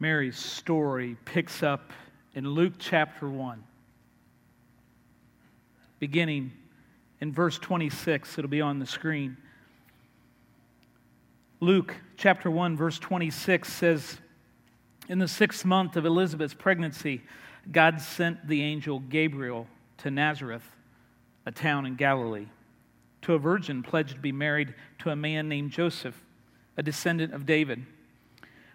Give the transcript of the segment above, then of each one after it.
Mary's story picks up in Luke chapter 1, beginning in verse 26. It'll be on the screen. Luke chapter 1, verse 26 says, In the sixth month of Elizabeth's pregnancy, God sent the angel Gabriel to Nazareth, a town in Galilee, to a virgin pledged to be married to a man named Joseph, a descendant of David.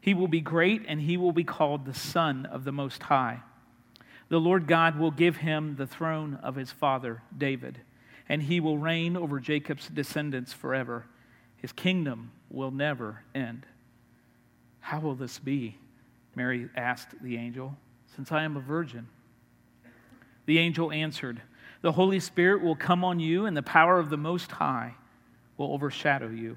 He will be great, and he will be called the Son of the Most High. The Lord God will give him the throne of his father David, and he will reign over Jacob's descendants forever. His kingdom will never end. How will this be? Mary asked the angel, since I am a virgin. The angel answered, The Holy Spirit will come on you, and the power of the Most High will overshadow you.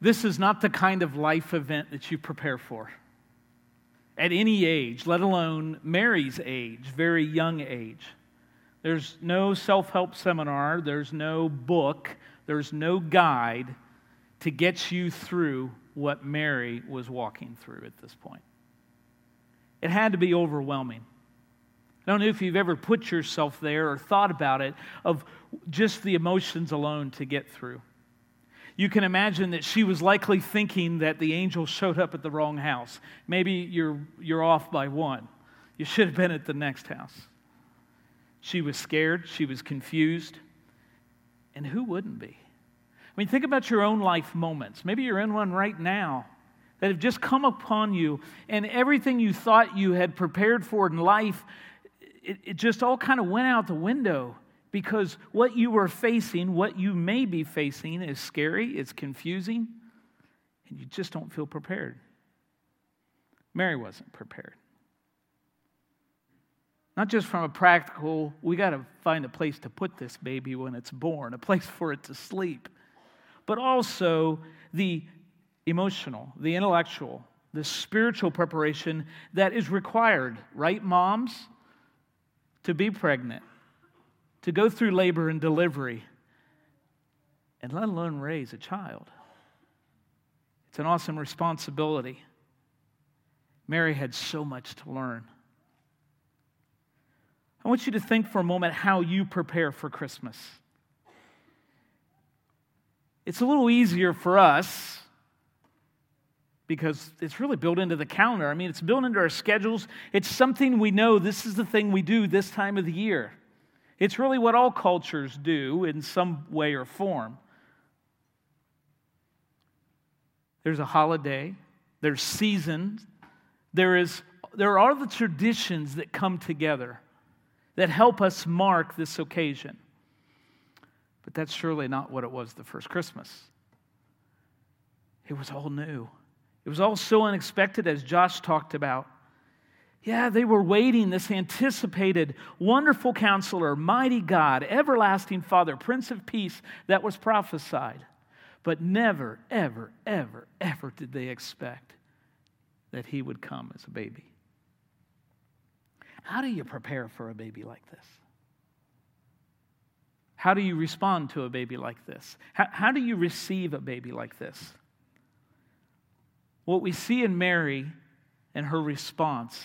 This is not the kind of life event that you prepare for at any age, let alone Mary's age, very young age. There's no self help seminar, there's no book, there's no guide to get you through what Mary was walking through at this point. It had to be overwhelming. I don't know if you've ever put yourself there or thought about it, of just the emotions alone to get through you can imagine that she was likely thinking that the angel showed up at the wrong house. Maybe you're, you're off by one. You should have been at the next house. She was scared, she was confused. And who wouldn't be? I mean, think about your own life moments. Maybe you're in one right now that have just come upon you, and everything you thought you had prepared for in life, it, it just all kind of went out the window because what you are facing, what you may be facing, is scary, it's confusing, and you just don't feel prepared. Mary wasn't prepared. Not just from a practical, we got to find a place to put this baby when it's born, a place for it to sleep, but also the emotional, the intellectual, the spiritual preparation that is required, right, moms? To be pregnant, to go through labor and delivery, and let alone raise a child. It's an awesome responsibility. Mary had so much to learn. I want you to think for a moment how you prepare for Christmas. It's a little easier for us because it's really built into the calendar. I mean, it's built into our schedules. It's something we know this is the thing we do this time of the year. It's really what all cultures do in some way or form. There's a holiday, there's seasons, there, is, there are the traditions that come together that help us mark this occasion. But that's surely not what it was the first Christmas. It was all new. It was all so unexpected, as Josh talked about. Yeah, they were waiting, this anticipated, wonderful counselor, mighty God, everlasting Father, Prince of Peace that was prophesied. But never, ever, ever, ever did they expect that he would come as a baby. How do you prepare for a baby like this? How do you respond to a baby like this? How, how do you receive a baby like this? What we see in Mary and her response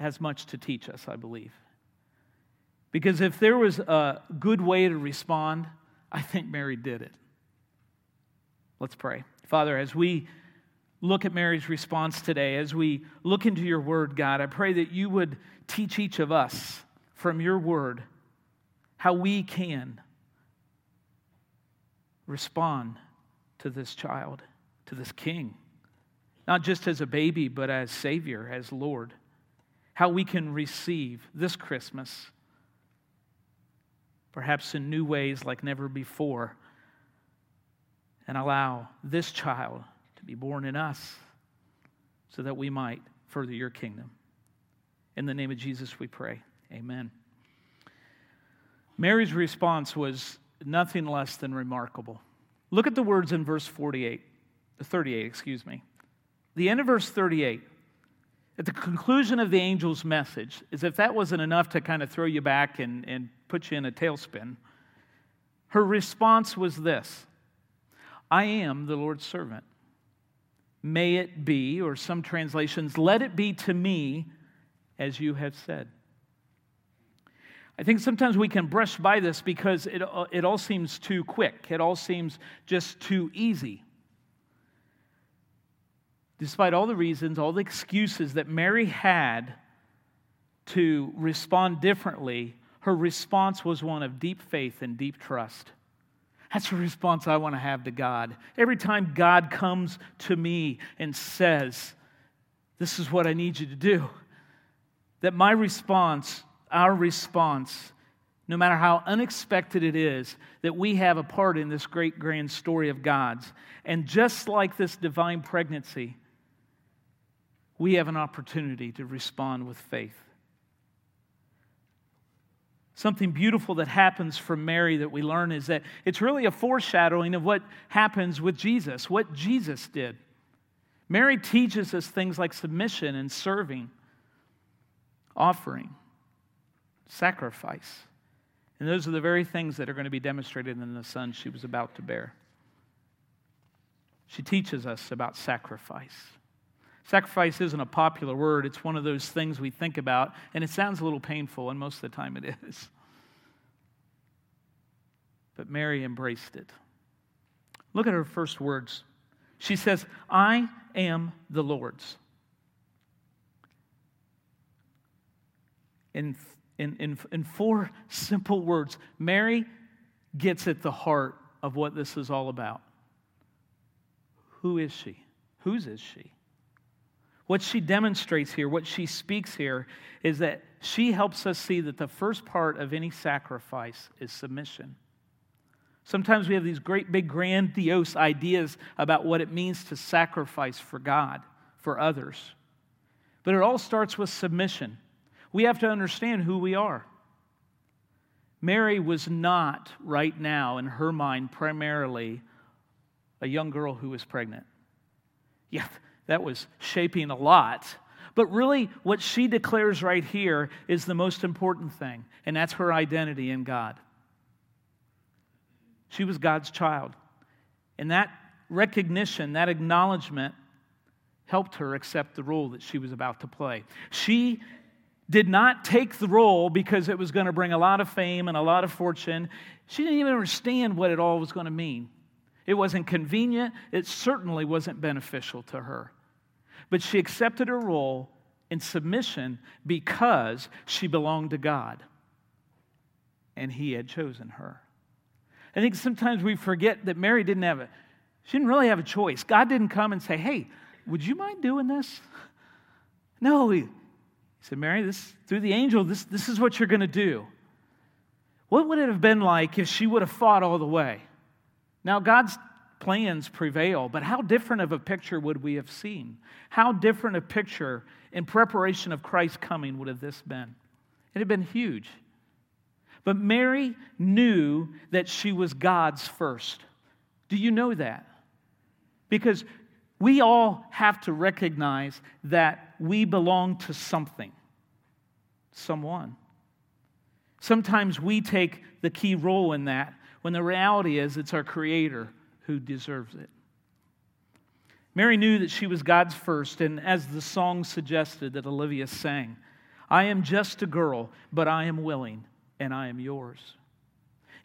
has much to teach us, I believe. Because if there was a good way to respond, I think Mary did it. Let's pray. Father, as we look at Mary's response today, as we look into your word, God, I pray that you would teach each of us from your word how we can respond to this child, to this king, not just as a baby, but as Savior, as Lord. How we can receive this Christmas, perhaps in new ways like never before, and allow this child to be born in us so that we might further your kingdom. In the name of Jesus, we pray. Amen. Mary's response was nothing less than remarkable. Look at the words in verse 48, 38, excuse me. The end of verse 38, at the conclusion of the angel's message, as if that wasn't enough to kind of throw you back and, and put you in a tailspin, her response was this I am the Lord's servant. May it be, or some translations, let it be to me as you have said. I think sometimes we can brush by this because it, it all seems too quick, it all seems just too easy. Despite all the reasons, all the excuses that Mary had to respond differently, her response was one of deep faith and deep trust. That's the response I want to have to God. Every time God comes to me and says, This is what I need you to do, that my response, our response, no matter how unexpected it is, that we have a part in this great grand story of God's. And just like this divine pregnancy, we have an opportunity to respond with faith. Something beautiful that happens from Mary that we learn is that it's really a foreshadowing of what happens with Jesus, what Jesus did. Mary teaches us things like submission and serving, offering, sacrifice. And those are the very things that are going to be demonstrated in the son she was about to bear. She teaches us about sacrifice. Sacrifice isn't a popular word, it's one of those things we think about, and it sounds a little painful, and most of the time it is. But Mary embraced it. Look at her first words. She says, I am the Lord's. In, in, in, in four simple words, Mary gets at the heart of what this is all about. Who is she? Whose is she? What she demonstrates here, what she speaks here, is that she helps us see that the first part of any sacrifice is submission. Sometimes we have these great, big, grandiose ideas about what it means to sacrifice for God, for others. But it all starts with submission. We have to understand who we are. Mary was not, right now, in her mind, primarily a young girl who was pregnant. Yeah, that was shaping a lot. But really, what she declares right here is the most important thing, and that's her identity in God. She was God's child. And that recognition, that acknowledgement, helped her accept the role that she was about to play. She did not take the role because it was going to bring a lot of fame and a lot of fortune. She didn't even understand what it all was going to mean. It wasn't convenient, it certainly wasn't beneficial to her. But she accepted her role in submission because she belonged to God and He had chosen her. I think sometimes we forget that Mary didn't have a, she didn't really have a choice. God didn't come and say, hey, would you mind doing this? No, he, said, Mary, this, through the angel, this, this is what you're going to do. What would it have been like if she would have fought all the way? Now, God's plans prevail, but how different of a picture would we have seen? How different a picture in preparation of Christ's coming would have this been? It had been huge. But Mary knew that she was God's first. Do you know that? Because we all have to recognize that we belong to something, someone. Sometimes we take the key role in that when the reality is it's our Creator who deserves it. Mary knew that she was God's first, and as the song suggested that Olivia sang, I am just a girl, but I am willing, and I am yours.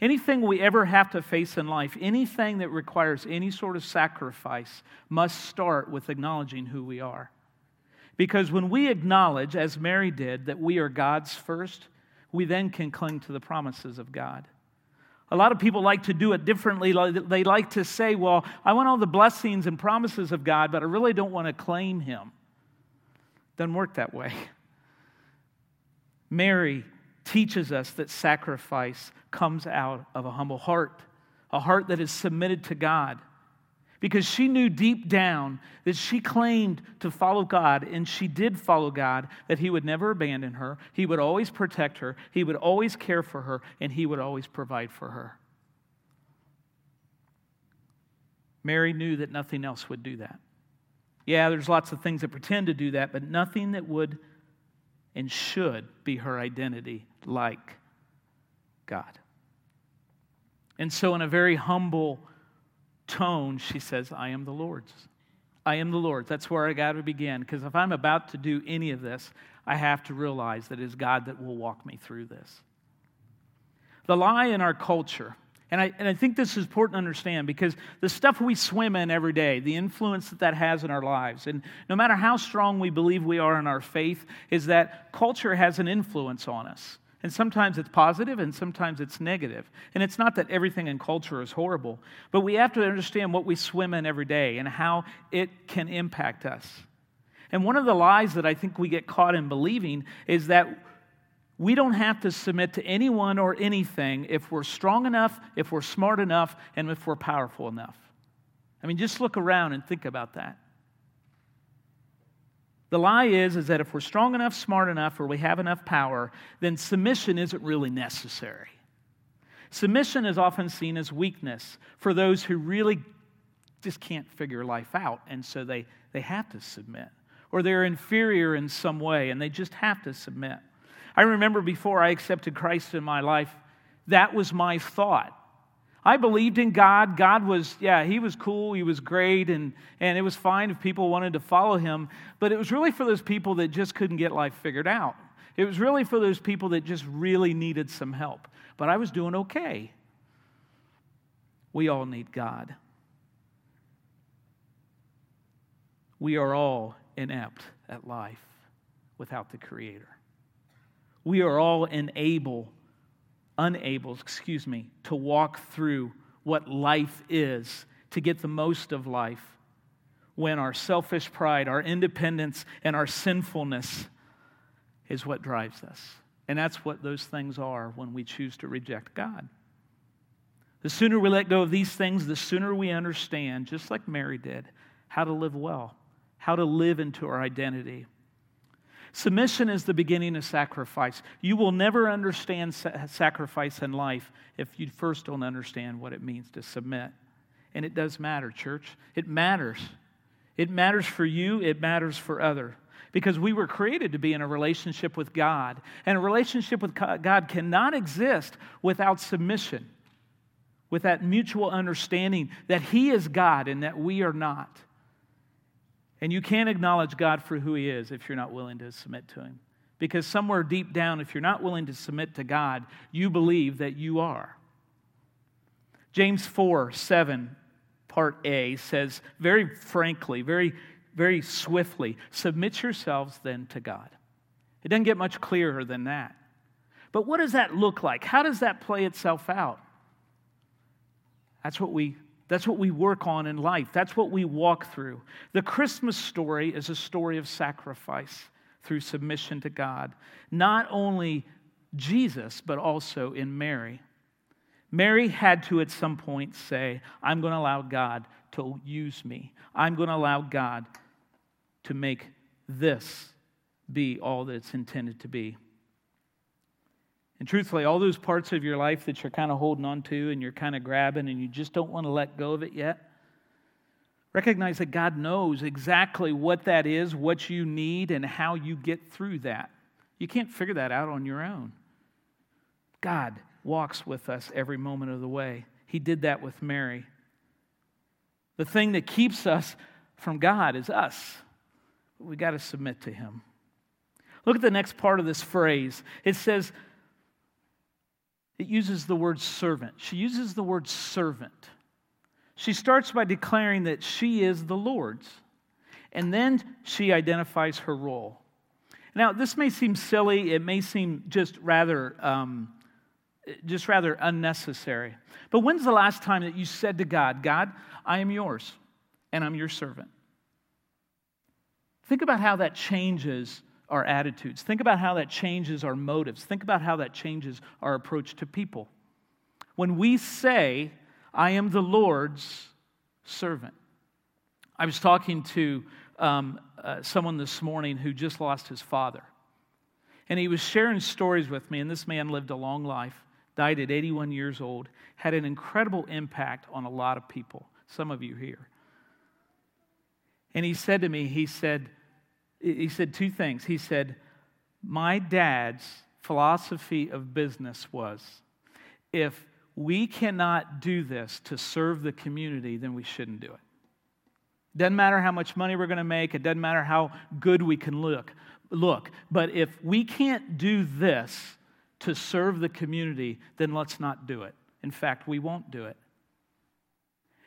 Anything we ever have to face in life, anything that requires any sort of sacrifice, must start with acknowledging who we are. Because when we acknowledge, as Mary did, that we are God's first, we then can cling to the promises of God. A lot of people like to do it differently. They like to say, Well, I want all the blessings and promises of God, but I really don't want to claim Him. Doesn't work that way. Mary teaches us that sacrifice comes out of a humble heart, a heart that is submitted to God because she knew deep down that she claimed to follow God, and she did follow God, that He would never abandon her, He would always protect her, He would always care for her, and He would always provide for her. Mary knew that nothing else would do that. Yeah, there's lots of things that pretend to do that, but nothing that would and should be her identity like God. And so, in a very humble, tone, she says, I am the Lord's. I am the Lord's. That's where I got to begin. Because if I'm about to do any of this, I have to realize that it is God that will walk me through this. The lie in our culture, and I, and I think this is important to understand because the stuff we swim in every day, the influence that that has in our lives, and no matter how strong we believe we are in our faith, is that culture has an influence on us. And sometimes it's positive and sometimes it's negative. And it's not that everything in culture is horrible, but we have to understand what we swim in every day and how it can impact us. And one of the lies that I think we get caught in believing is that we don't have to submit to anyone or anything if we're strong enough, if we're smart enough, and if we're powerful enough. I mean, just look around and think about that. The lie is, is that if we're strong enough, smart enough, or we have enough power, then submission isn't really necessary. Submission is often seen as weakness for those who really just can't figure life out, and so they, they have to submit. Or they're inferior in some way, and they just have to submit. I remember before I accepted Christ in my life, that was my thought. I believed in God. God was, yeah, He was cool. He was great. And, and it was fine if people wanted to follow Him. But it was really for those people that just couldn't get life figured out. It was really for those people that just really needed some help. But I was doing okay. We all need God. We are all inept at life without the Creator. We are all unable unable, excuse me, to walk through what life is, to get the most of life, when our selfish pride, our independence, and our sinfulness is what drives us. And that's what those things are when we choose to reject God. The sooner we let go of these things, the sooner we understand, just like Mary did, how to live well, how to live into our identity. Submission is the beginning of sacrifice. You will never understand sa- sacrifice in life if you first don't understand what it means to submit. And it does matter, church. It matters. It matters for you, it matters for other. Because we were created to be in a relationship with God. And a relationship with God cannot exist without submission, with that mutual understanding that He is God and that we are not. And you can't acknowledge God for who He is if you're not willing to submit to Him. Because somewhere deep down, if you're not willing to submit to God, you believe that you are. James 4 7, part A, says very frankly, very, very swiftly, submit yourselves then to God. It doesn't get much clearer than that. But what does that look like? How does that play itself out? That's what we that's what we work on in life. That's what we walk through. The Christmas story is a story of sacrifice through submission to God. Not only Jesus, but also in Mary. Mary had to at some point say, I'm going to allow God to use me. I'm going to allow God to make this be all that it's intended to be. And truthfully, all those parts of your life that you're kind of holding on to and you're kind of grabbing and you just don't want to let go of it yet, recognize that God knows exactly what that is, what you need, and how you get through that. You can't figure that out on your own. God walks with us every moment of the way. He did that with Mary. The thing that keeps us from God is us. We got to submit to Him. Look at the next part of this phrase. It says, it uses the word servant. She uses the word servant. She starts by declaring that she is the Lord's, and then she identifies her role. Now, this may seem silly, it may seem just rather, um, just rather unnecessary. But when's the last time that you said to God, God, I am yours, and I'm your servant? Think about how that changes our attitudes. Think about how that changes our motives. Think about how that changes our approach to people. When we say, I am the Lord's servant. I was talking to um, uh, someone this morning who just lost his father. And he was sharing stories with me, and this man lived a long life, died at 81 years old, had an incredible impact on a lot of people, some of you here. And he said to me, he said, he said two things. He said, My dad's philosophy of business was if we cannot do this to serve the community, then we shouldn't do it. Doesn't matter how much money we're going to make, it doesn't matter how good we can look. Look, but if we can't do this to serve the community, then let's not do it. In fact, we won't do it.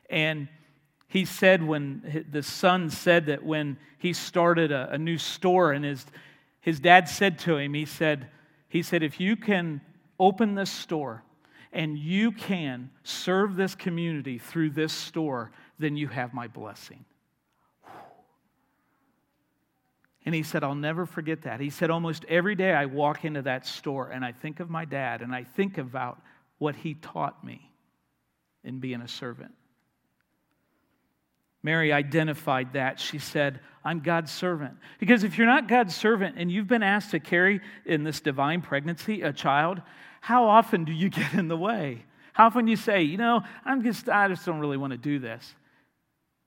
And he said when the son said that when he started a, a, new store and his, his dad said to him he said he said if you can open this store and you can serve this community through this store then you have my blessing. And he said i'll never forget that. He said almost every day i walk into that store and i think of my dad and i think about what he taught me in being a servant Mary identified that. She said, I'm God's servant. Because if you're not God's servant and you've been asked to carry in this divine pregnancy a child, how often do you get in the way? How often do you say, you know, I'm just, I just don't really want to do this?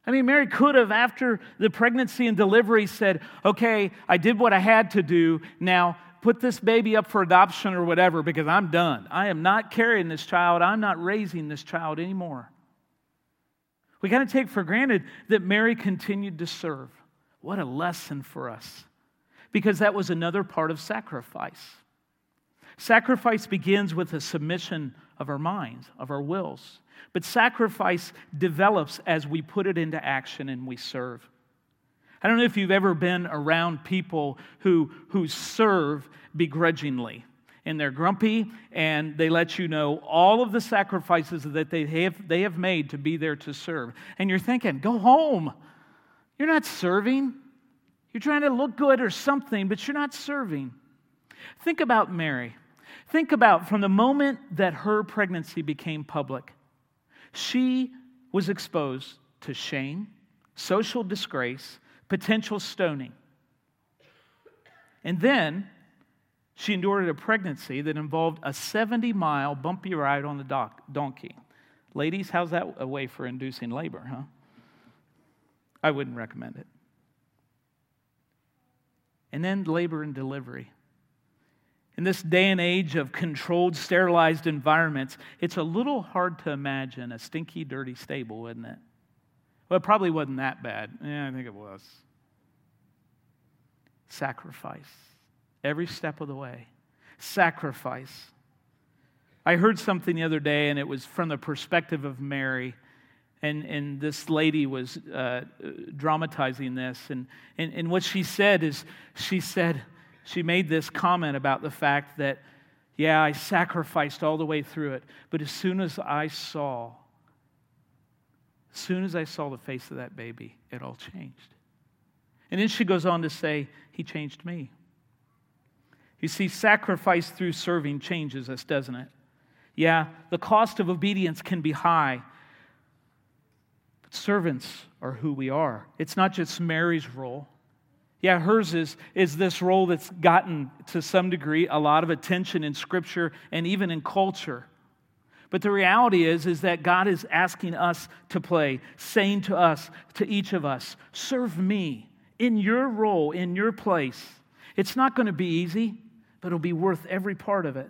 I mean, Mary could have, after the pregnancy and delivery, said, okay, I did what I had to do. Now put this baby up for adoption or whatever because I'm done. I am not carrying this child. I'm not raising this child anymore. We got to take for granted that Mary continued to serve. What a lesson for us. Because that was another part of sacrifice. Sacrifice begins with a submission of our minds, of our wills. But sacrifice develops as we put it into action and we serve. I don't know if you've ever been around people who, who serve begrudgingly and they're grumpy and they let you know all of the sacrifices that they have, they have made to be there to serve. And you're thinking, go home. You're not serving. You're trying to look good or something, but you're not serving. Think about Mary. Think about from the moment that her pregnancy became public, she was exposed to shame, social disgrace, potential stoning. And then she endured a pregnancy that involved a 70 mile bumpy ride on the donkey. Ladies, how's that a way for inducing labor, huh? I wouldn't recommend it. And then labor and delivery. In this day and age of controlled, sterilized environments, it's a little hard to imagine a stinky, dirty stable, isn't it? Well, it probably wasn't that bad. Yeah, I think it was. Sacrifice every step of the way. Sacrifice. I heard something the other day, and it was from the perspective of Mary. And, and this lady was uh, dramatizing this. And, and, and what she said is, she said, she made this comment about the fact that, yeah, I sacrificed all the way through it, but as soon as I saw, as soon as I saw the face of that baby, it all changed. And then she goes on to say, He changed me. You see, sacrifice through serving changes us, doesn't it? Yeah, the cost of obedience can be high. But servants are who we are. It's not just Mary's role. Yeah, hers is, is this role that's gotten to some degree a lot of attention in Scripture and even in culture. But the reality is, is that God is asking us to play, saying to us, to each of us, serve me in your role, in your place. It's not going to be easy but it'll be worth every part of it.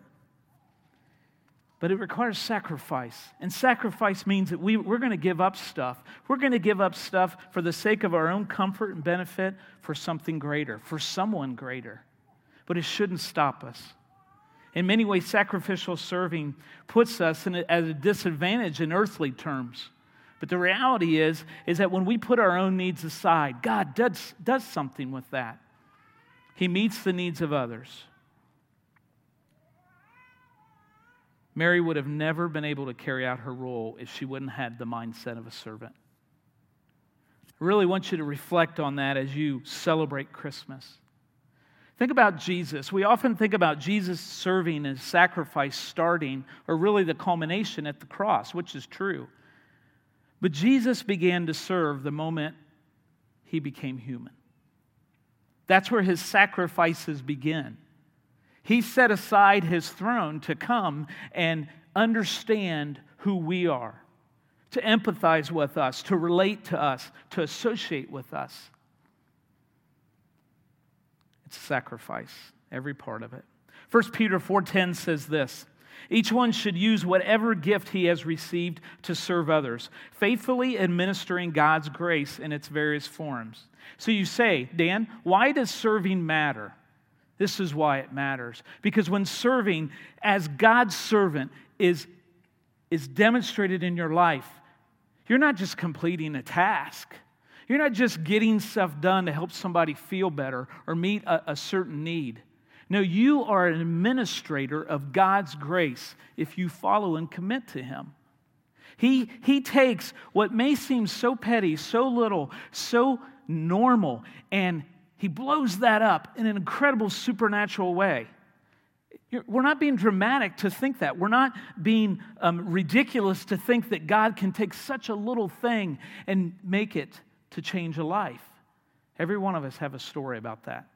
But it requires sacrifice. And sacrifice means that we, we're going to give up stuff. We're going to give up stuff for the sake of our own comfort and benefit for something greater, for someone greater. But it shouldn't stop us. In many ways, sacrificial serving puts us a, at a disadvantage in earthly terms. But the reality is, is that when we put our own needs aside, God does, does something with that. He meets the needs of others. Mary would have never been able to carry out her role if she wouldn't have had the mindset of a servant. I really want you to reflect on that as you celebrate Christmas. Think about Jesus. We often think about Jesus serving and sacrifice starting, or really the culmination at the cross, which is true. But Jesus began to serve the moment he became human. That's where his sacrifices begin. He set aside his throne to come and understand who we are, to empathize with us, to relate to us, to associate with us. It's sacrifice, every part of it. 1 Peter 4:10 says this, each one should use whatever gift he has received to serve others, faithfully administering God's grace in its various forms. So you say, Dan, why does serving matter? This is why it matters. Because when serving as God's servant is, is demonstrated in your life, you're not just completing a task. You're not just getting stuff done to help somebody feel better or meet a, a certain need. No, you are an administrator of God's grace if you follow and commit to Him. He, he takes what may seem so petty, so little, so normal, and He blows that up in an incredible supernatural way. We're not being dramatic to think that. We're not being um, ridiculous to think that God can take such a little thing and make it to change a life. Every one of us have a story about that.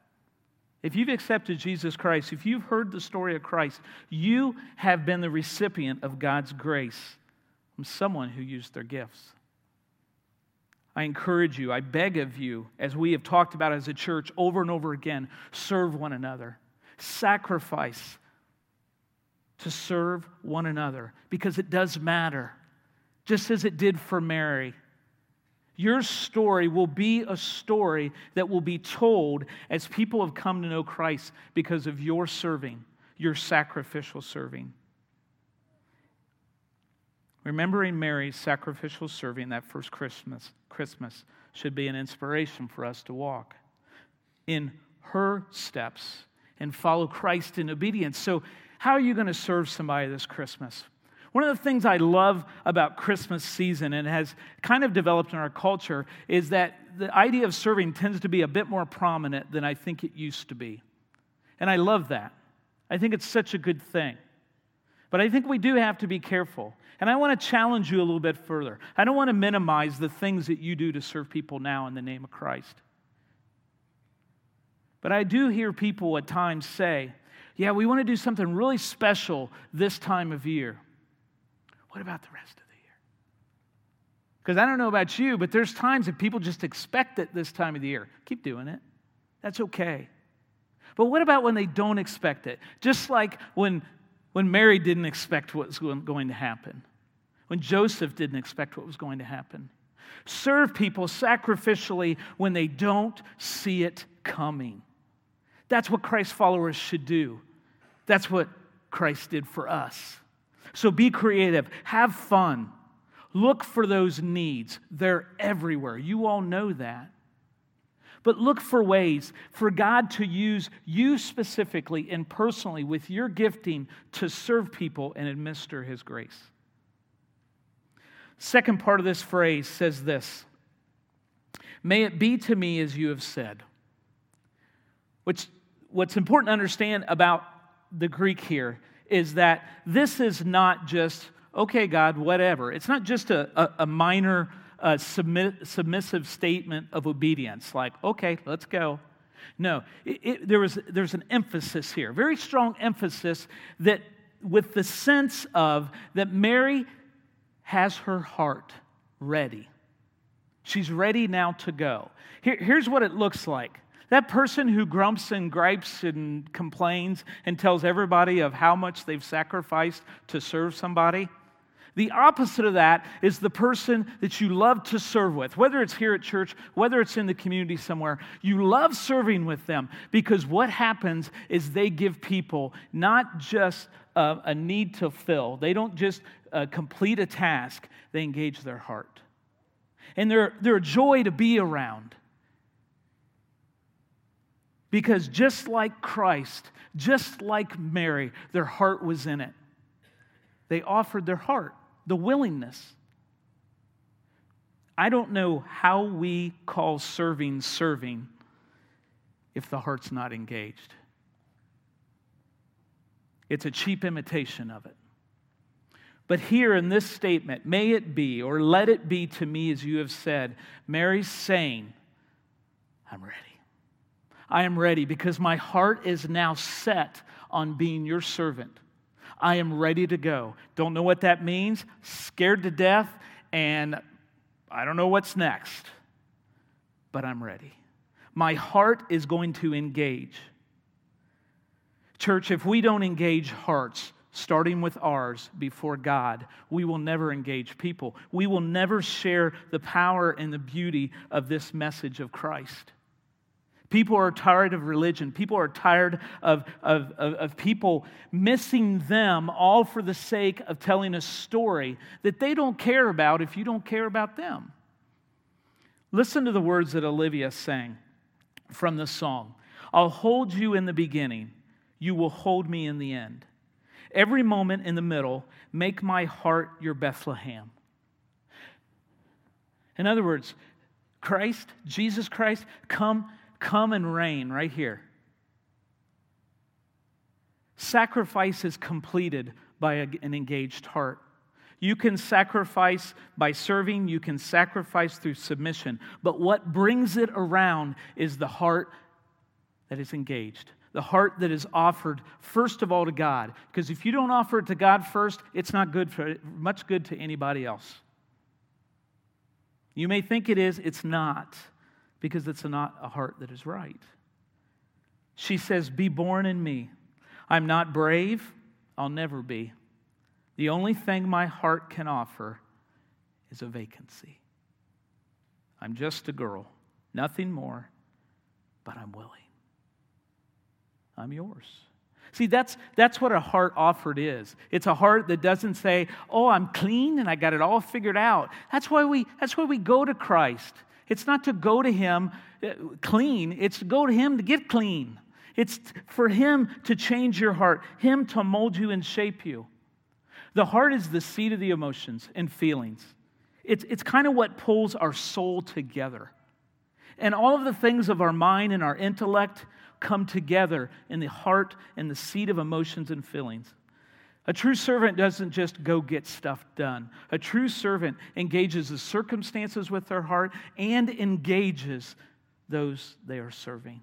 If you've accepted Jesus Christ, if you've heard the story of Christ, you have been the recipient of God's grace from someone who used their gifts. I encourage you, I beg of you, as we have talked about as a church over and over again, serve one another, sacrifice to serve one another because it does matter, just as it did for Mary. Your story will be a story that will be told as people have come to know Christ because of your serving, your sacrificial serving. Remembering Mary's sacrificial serving that first Christmas, Christmas should be an inspiration for us to walk in her steps and follow Christ in obedience. So, how are you going to serve somebody this Christmas? One of the things I love about Christmas season and has kind of developed in our culture is that the idea of serving tends to be a bit more prominent than I think it used to be. And I love that. I think it's such a good thing. But I think we do have to be careful. And I want to challenge you a little bit further. I don't want to minimize the things that you do to serve people now in the name of Christ. But I do hear people at times say, yeah, we want to do something really special this time of year. What about the rest of the year? Because I don't know about you, but there's times that people just expect it this time of the year. Keep doing it. That's okay. But what about when they don't expect it? Just like when, when Mary didn't expect what was going to happen, when Joseph didn't expect what was going to happen. Serve people sacrificially when they don't see it coming. That's what Christ followers should do. That's what Christ did for us. So be creative, have fun, look for those needs. They're everywhere. You all know that. But look for ways for God to use you specifically and personally with your gifting to serve people and administer His grace. Second part of this phrase says this May it be to me as you have said. Which, what's important to understand about the Greek here is that this is not just, okay, God, whatever. It's not just a, a, a minor uh, submit, submissive statement of obedience, like, okay, let's go. No, it, it, there was, there's an emphasis here, very strong emphasis that with the sense of that Mary has her heart ready. She's ready now to go. Here, here's what it looks like that person who grumps and gripes and complains and tells everybody of how much they've sacrificed to serve somebody, The opposite of that is the person that you love to serve with, whether it's here at church, whether it's in the community somewhere. You love serving with them because what happens is they give people not just a, a need to fill, they don't just uh, complete a task, they engage their heart. And they're, they're a joy to be around. Because just like Christ, just like Mary, their heart was in it. They offered their heart the willingness. I don't know how we call serving serving if the heart's not engaged. It's a cheap imitation of it. But here in this statement, may it be, or let it be to me as you have said, Mary's saying, I'm ready. I am ready because my heart is now set on being your servant. I am ready to go. Don't know what that means, scared to death, and I don't know what's next, but I'm ready. My heart is going to engage. Church, if we don't engage hearts, starting with ours before God, we will never engage people. We will never share the power and the beauty of this message of Christ. People are tired of religion. People are tired of, of, of, of, people missing them all for the sake of telling a story that they don't care about if you don't care about them. Listen to the words that Olivia sang from the song I'll hold you in the beginning, you will hold me in the end. Every moment in the middle, make my heart your Bethlehem. In other words, Christ, Jesus Christ, come come and reign right here. Sacrifice is completed by an engaged heart. You can sacrifice by serving, you can sacrifice through submission, but what brings it around is the heart that is engaged, the heart that is offered first of all to God. Because if you don't offer it to God first, it's not good for much good to anybody else. You may think it is, it's not because it's not a heart that is right. She says, Be born in me. I'm not brave, I'll never be. The only thing my heart can offer is a vacancy. I'm just a girl, nothing more, but I'm willing. I'm yours. See, that's, that's what a heart offered is. It's a heart that doesn't say, Oh, I'm clean and I got it all figured out. That's why we, that's why we go to Christ. It's not to go to Him uh, clean, it's to go to Him to get clean. It's for Him to change your heart, Him to mold you and shape you. The heart is the seat of the emotions and feelings. It's, it's kind of what pulls our soul together. And all of the things of our mind and our intellect come together in the heart and the seat of emotions and feelings. A true servant doesn't just go get stuff done. A true servant engages the circumstances with their heart and engages those they are serving.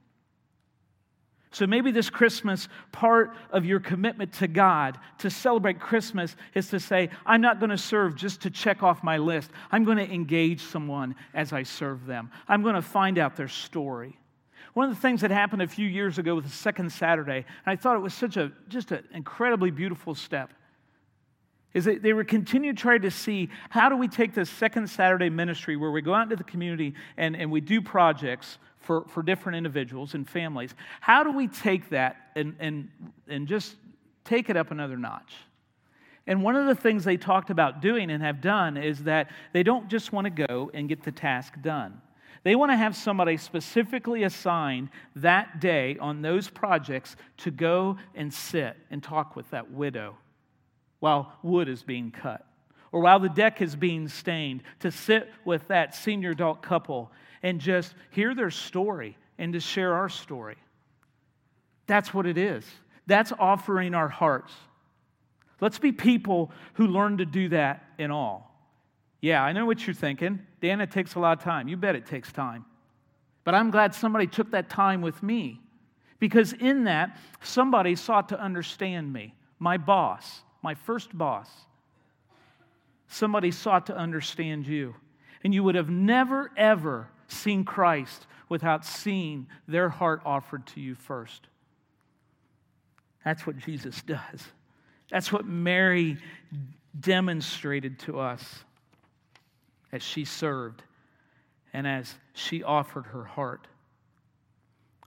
So maybe this Christmas, part of your commitment to God to celebrate Christmas is to say, I'm not going to serve just to check off my list. I'm going to engage someone as I serve them. I'm going to find out their story. One of the things that happened a few years ago with the second Saturday, and I thought it was such a just an incredibly beautiful step, is that they were continuing to try to see how do we take this second Saturday ministry where we go out into the community and, and we do projects for, for different individuals and families. How do we take that and, and, and just take it up another notch? And one of the things they talked about doing and have done is that they don't just want to go and get the task done. They want to have somebody specifically assigned that day on those projects to go and sit and talk with that widow while wood is being cut, or while the deck is being stained, to sit with that senior adult couple and just hear their story and to share our story. That's what it is. That's offering our hearts. Let's be people who learn to do that in all. Yeah, I know what you're thinking. Dan, it takes a lot of time. You bet it takes time. But I'm glad somebody took that time with me because in that, somebody sought to understand me, my boss, my first boss. Somebody sought to understand you. And you would have never, ever seen Christ without seeing their heart offered to you first. That's what Jesus does. That's what Mary demonstrated to us as she served and as she offered her heart.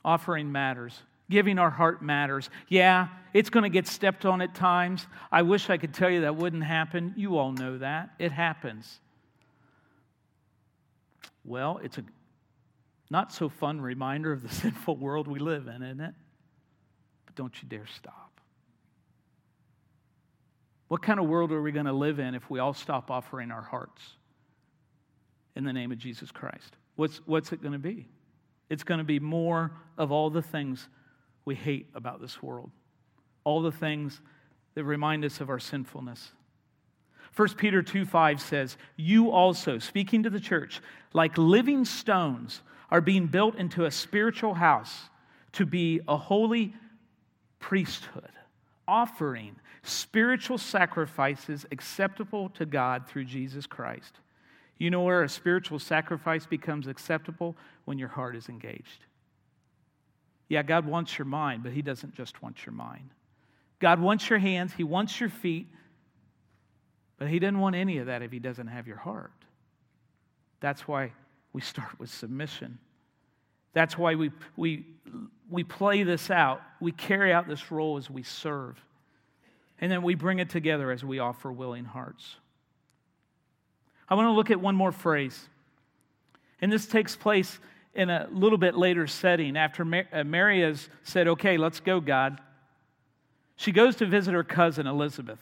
Offering matters. Giving our heart matters. Yeah, it's going to get stepped on at times. I wish I could tell you that wouldn't happen. You all know that. It happens. Well, it's a not so fun reminder of the sinful world we live in, isn't it? But don't you dare stop. What kind of world are we going to live in if we all stop offering our hearts in the name of Jesus Christ? What's, what's it going to be? It's going to be more of all the things we hate about this world, all the things that remind us of our sinfulness. 1 Peter 2 5 says, You also, speaking to the church, like living stones, are being built into a spiritual house to be a holy priesthood, offering spiritual sacrifices acceptable to God through Jesus Christ. You know where a spiritual sacrifice becomes acceptable? When your heart is engaged. Yeah, God wants your mind, but He doesn't just want your mind. God wants your hands, He wants your feet, but He doesn't want any of that if He doesn't have your heart. That's why we start with submission. That's why we, we, we play this out. We carry out this role as we serve. And then we bring it together as we offer willing hearts. I want to look at one more phrase. And this takes place in a little bit later setting after uh, Mary has said, Okay, let's go, God. She goes to visit her cousin Elizabeth.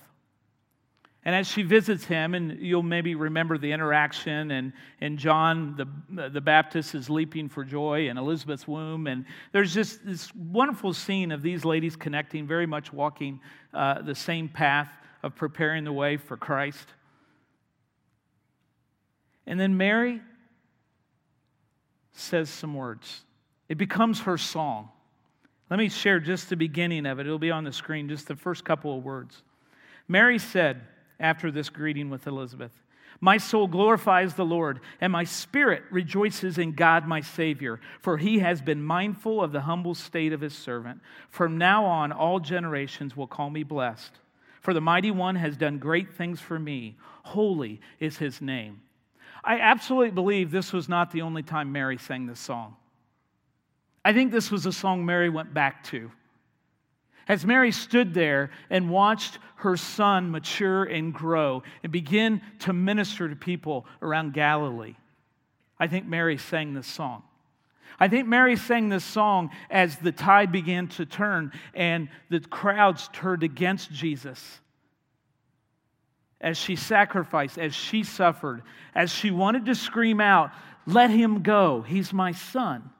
And as she visits him, and you'll maybe remember the interaction, and, and John the, the Baptist is leaping for joy in Elizabeth's womb. And there's just this wonderful scene of these ladies connecting, very much walking uh, the same path of preparing the way for Christ. And then Mary says some words, it becomes her song. Let me share just the beginning of it. It'll be on the screen, just the first couple of words. Mary said, after this greeting with Elizabeth. My soul glorifies the Lord, and my spirit rejoices in God my Savior, for he has been mindful of the humble state of his servant. From now on, all generations will call me blessed. For the mighty one has done great things for me. Holy is his name. I absolutely believe this was not the only time Mary sang this song. I think this was a song Mary went back to. As Mary stood there and watched her son mature and grow and begin to minister to people around Galilee, I think Mary sang this song. I think Mary sang this song as the tide began to turn and the crowds turned against Jesus. As she sacrificed, as she suffered, as she wanted to scream out, Let him go, he's my son,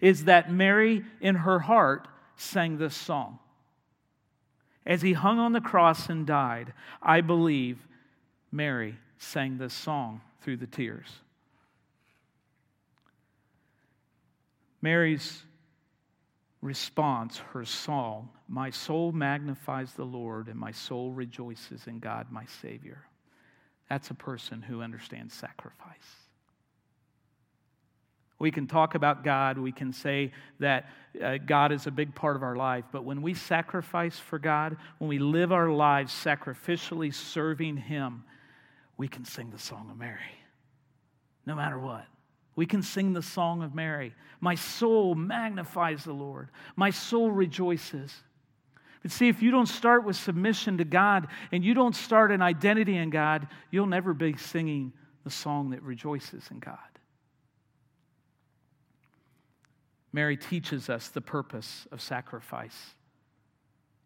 is that Mary in her heart sang this song. As he hung on the cross and died, I believe Mary sang this song through the tears. Mary's response, her song, My soul magnifies the Lord, and my soul rejoices in God, my Savior. That's a person who understands sacrifice. We can talk about God. We can say that uh, God is a big part of our life. But when we sacrifice for God, when we live our lives sacrificially serving Him, we can sing the song of Mary. No matter what. We can sing the song of Mary. My soul magnifies the Lord, my soul rejoices. But see, if you don't start with submission to God and you don't start an identity in God, you'll never be singing the song that rejoices in God. Mary teaches us the purpose of sacrifice,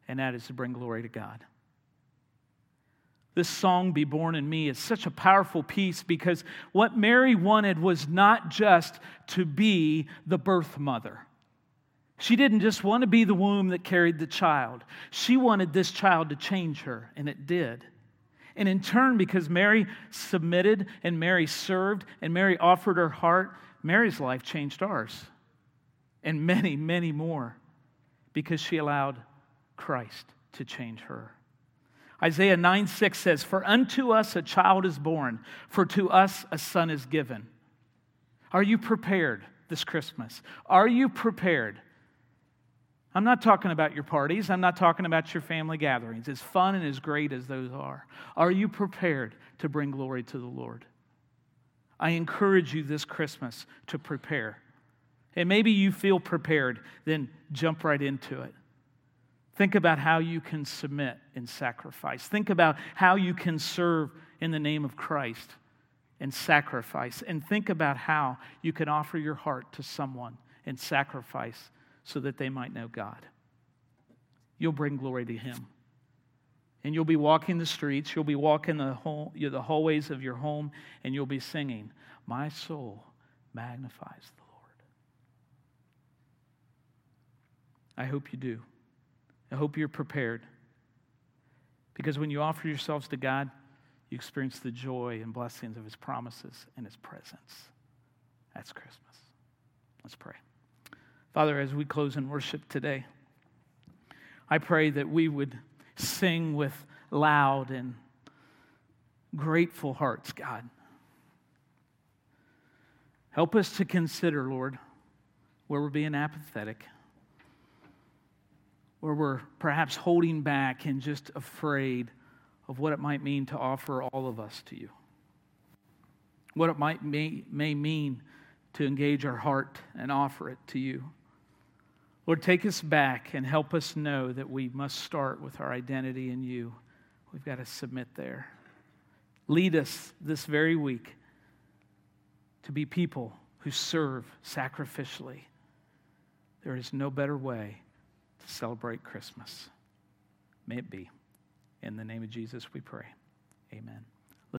and that is to bring glory to God. This song, Be Born in Me, is such a powerful piece because what Mary wanted was not just to be the birth mother. She didn't just want to be the womb that carried the child. She wanted this child to change her, and it did. And in turn, because Mary submitted and Mary served and Mary offered her heart, Mary's life changed ours and many, many more because she allowed Christ to change her. Isaiah 9 6 says, For unto us a child is born, for to us a son is given. Are you prepared this Christmas? Are you prepared? I'm not talking about your parties. I'm not talking about your family gatherings. As fun and as great as those are, are you prepared to bring glory to the Lord? I encourage you this Christmas to prepare. And maybe you feel prepared, then jump right into it. Think about how you can submit in sacrifice. Think about how you can serve in the name of Christ and sacrifice. And think about how you can offer your heart to someone and sacrifice so that they might know God. You'll bring glory to Him. And you'll be walking the streets, you'll be walking the, hall, the hallways of your home, and you'll be singing, My soul magnifies the Lord. I hope you do. I hope you're prepared. Because when you offer yourselves to God, you experience the joy and blessings of His promises and His presence. That's Christmas. Let's pray. Father, as we close in worship today, I pray that we would sing with loud and grateful hearts, God. Help us to consider, Lord, where we're being apathetic, where we're perhaps holding back and just afraid of what it might mean to offer all of us to you, what it might may, may mean to engage our heart and offer it to you. Lord, take us back and help us know that we must start with our identity in you. We've got to submit there. Lead us this very week to be people who serve sacrificially. There is no better way celebrate Christmas. May it be. In the name of Jesus, we pray. Amen.